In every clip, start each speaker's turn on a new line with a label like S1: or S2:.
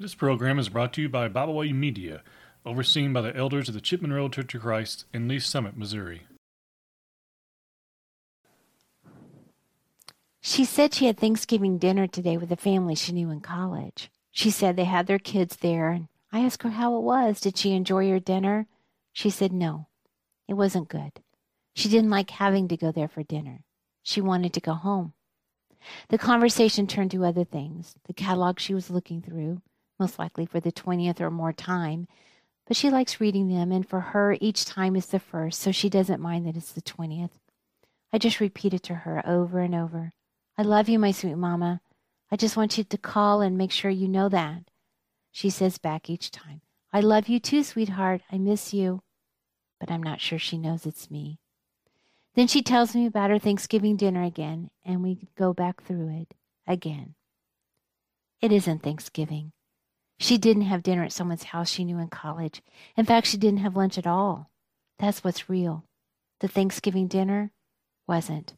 S1: This program is brought to you by Byway Media, overseen by the elders of the Chipman Road Church of Christ in Lee's Summit, Missouri.
S2: She said she had Thanksgiving dinner today with a family she knew in college. She said they had their kids there, and I asked her how it was. Did she enjoy her dinner? She said no, it wasn't good. She didn't like having to go there for dinner. She wanted to go home. The conversation turned to other things the catalog she was looking through, most likely for the 20th or more time. But she likes reading them, and for her, each time is the first, so she doesn't mind that it's the 20th. I just repeat it to her over and over. I love you, my sweet mama. I just want you to call and make sure you know that. She says back each time, I love you too, sweetheart. I miss you. But I'm not sure she knows it's me. Then she tells me about her Thanksgiving dinner again, and we go back through it again. It isn't Thanksgiving. She didn't have dinner at someone's house she knew in college. In fact, she didn't have lunch at all. That's what's real. The Thanksgiving dinner wasn't.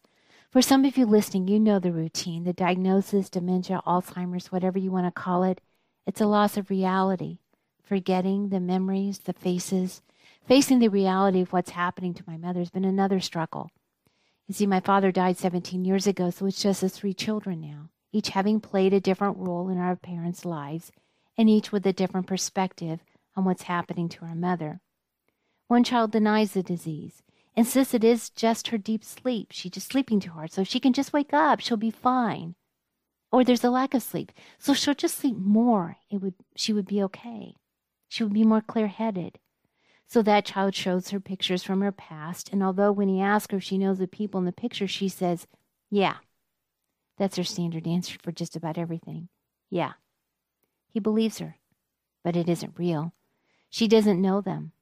S2: For some of you listening, you know the routine the diagnosis, dementia, Alzheimer's, whatever you want to call it. It's a loss of reality, forgetting the memories, the faces. Facing the reality of what's happening to my mother has been another struggle. You see, my father died 17 years ago, so it's just us three children now, each having played a different role in our parents' lives and each with a different perspective on what's happening to our mother. One child denies the disease, insists it is just her deep sleep. She's just sleeping too hard, so if she can just wake up, she'll be fine. Or there's a lack of sleep, so she'll just sleep more. It would she would be okay. She would be more clear-headed. So that child shows her pictures from her past, and although when he asks her if she knows the people in the picture, she says, "Yeah." That's her standard answer for just about everything. Yeah. He believes her, but it isn't real. She doesn't know them.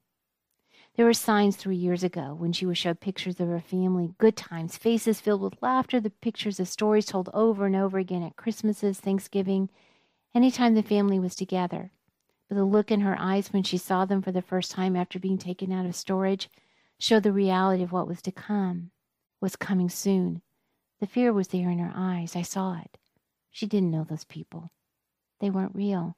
S2: There were signs three years ago when she was showed pictures of her family, good times, faces filled with laughter, the pictures of stories told over and over again at Christmases, Thanksgiving, any time the family was together. But the look in her eyes when she saw them for the first time after being taken out of storage showed the reality of what was to come, was coming soon. The fear was there in her eyes. I saw it. She didn't know those people. They weren't real.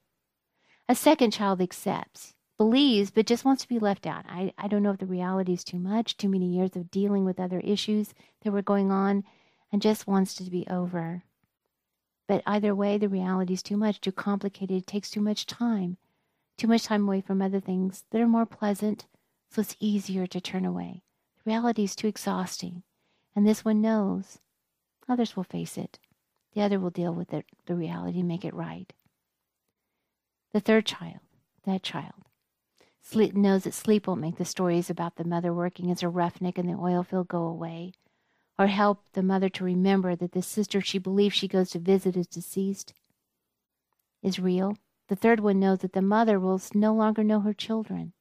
S2: A second child accepts, believes, but just wants to be left out. I, I don't know if the reality is too much, too many years of dealing with other issues that were going on, and just wants to be over. But either way, the reality is too much, too complicated. It takes too much time, too much time away from other things that are more pleasant, so it's easier to turn away. The reality is too exhausting, and this one knows. Others will face it. The other will deal with it, the reality, make it right. The third child, that child, sleep, knows that sleep won't make the stories about the mother working as a roughneck in the oil field go away, or help the mother to remember that the sister she believes she goes to visit is deceased, is real. The third one knows that the mother will no longer know her children.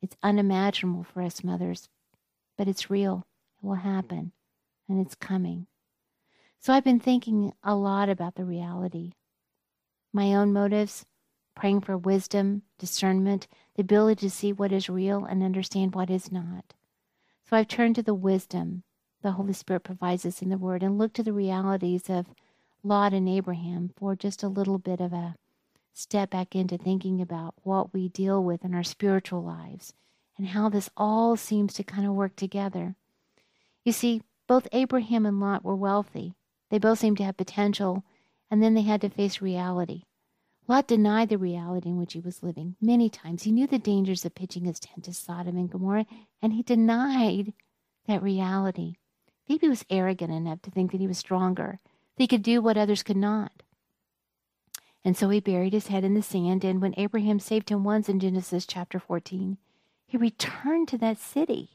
S2: It's unimaginable for us mothers, but it's real. It will happen, and it's coming. So I've been thinking a lot about the reality. My own motives, praying for wisdom, discernment, the ability to see what is real and understand what is not. So I've turned to the wisdom the Holy Spirit provides us in the Word and looked to the realities of Lot and Abraham for just a little bit of a step back into thinking about what we deal with in our spiritual lives and how this all seems to kind of work together. You see, both Abraham and Lot were wealthy. They both seemed to have potential, and then they had to face reality. Lot denied the reality in which he was living many times. He knew the dangers of pitching his tent to Sodom and Gomorrah, and he denied that reality. He was arrogant enough to think that he was stronger, that he could do what others could not. And so he buried his head in the sand, and when Abraham saved him once in Genesis chapter 14, he returned to that city,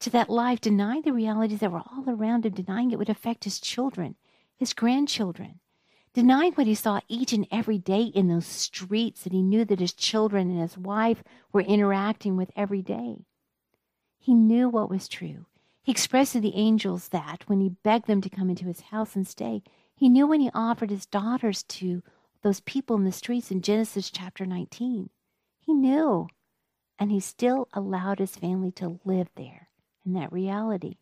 S2: to that life, denying the realities that were all around him, denying it would affect his children, his grandchildren denying what he saw each and every day in those streets that he knew that his children and his wife were interacting with every day. He knew what was true. He expressed to the angels that when he begged them to come into his house and stay, he knew when he offered his daughters to those people in the streets in Genesis chapter 19. He knew. And he still allowed his family to live there in that reality.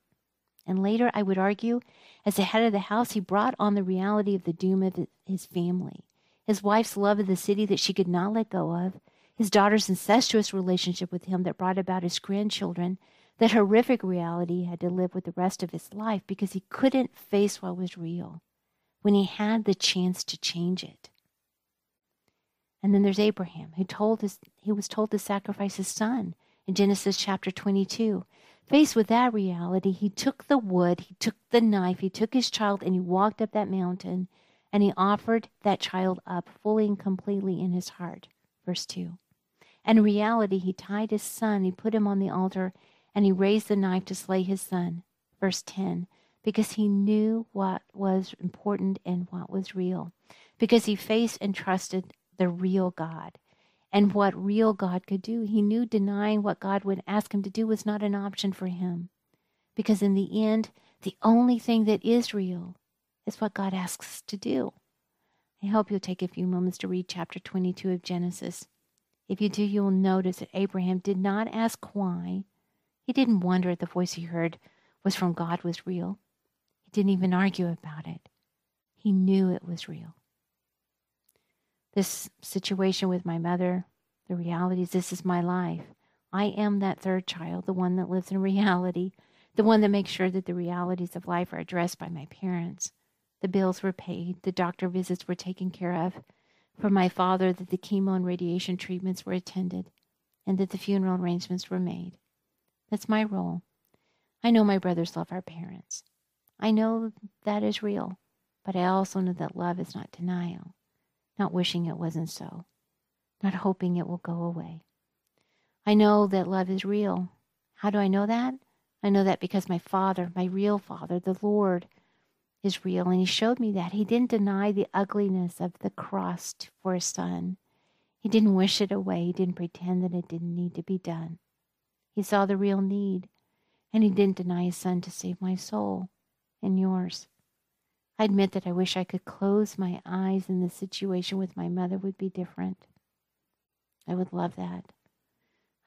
S2: And later, I would argue, as the head of the house, he brought on the reality of the doom of his family. his wife's love of the city that she could not let go of, his daughter's incestuous relationship with him that brought about his grandchildren, that horrific reality he had to live with the rest of his life because he couldn't face what was real when he had the chance to change it. And then there's Abraham, who told his, he was told to sacrifice his son in Genesis chapter 22. Faced with that reality, he took the wood, he took the knife, he took his child, and he walked up that mountain and he offered that child up fully and completely in his heart. Verse 2. And in reality, he tied his son, he put him on the altar, and he raised the knife to slay his son. Verse 10. Because he knew what was important and what was real. Because he faced and trusted the real God and what real God could do. He knew denying what God would ask him to do was not an option for him. Because in the end, the only thing that is real is what God asks us to do. I hope you'll take a few moments to read chapter 22 of Genesis. If you do, you will notice that Abraham did not ask why. He didn't wonder if the voice he heard was from God was real. He didn't even argue about it. He knew it was real this situation with my mother, the reality is this is my life. I am that third child, the one that lives in reality, the one that makes sure that the realities of life are addressed by my parents. The bills were paid, the doctor visits were taken care of. For my father, that the chemo and radiation treatments were attended, and that the funeral arrangements were made. That's my role. I know my brothers love our parents. I know that is real, but I also know that love is not denial not wishing it wasn't so, not hoping it will go away. I know that love is real. How do I know that? I know that because my Father, my real Father, the Lord, is real. And He showed me that. He didn't deny the ugliness of the cross for His Son. He didn't wish it away. He didn't pretend that it didn't need to be done. He saw the real need, and He didn't deny His Son to save my soul and yours. I admit that I wish I could close my eyes and the situation with my mother would be different. I would love that.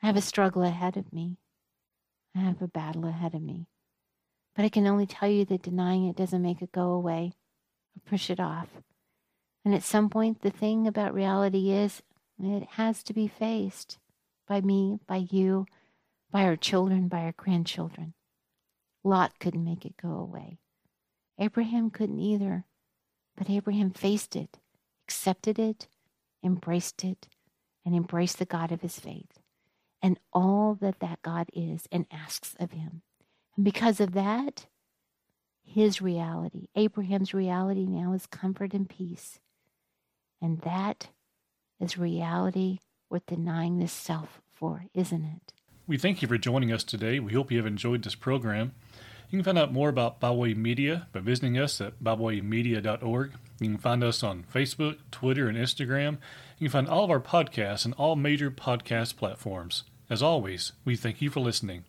S2: I have a struggle ahead of me. I have a battle ahead of me. But I can only tell you that denying it doesn't make it go away or push it off. And at some point, the thing about reality is it has to be faced by me, by you, by our children, by our grandchildren. Lot couldn't make it go away. Abraham couldn't either, but Abraham faced it, accepted it, embraced it, and embraced the God of his faith and all that that God is and asks of him. And because of that, his reality, Abraham's reality now is comfort and peace. And that is reality worth denying this self for, isn't it?
S1: We thank you for joining us today. We hope you have enjoyed this program. You can find out more about Byway Media by visiting us at bywaymedia.org. You can find us on Facebook, Twitter, and Instagram. You can find all of our podcasts on all major podcast platforms. As always, we thank you for listening.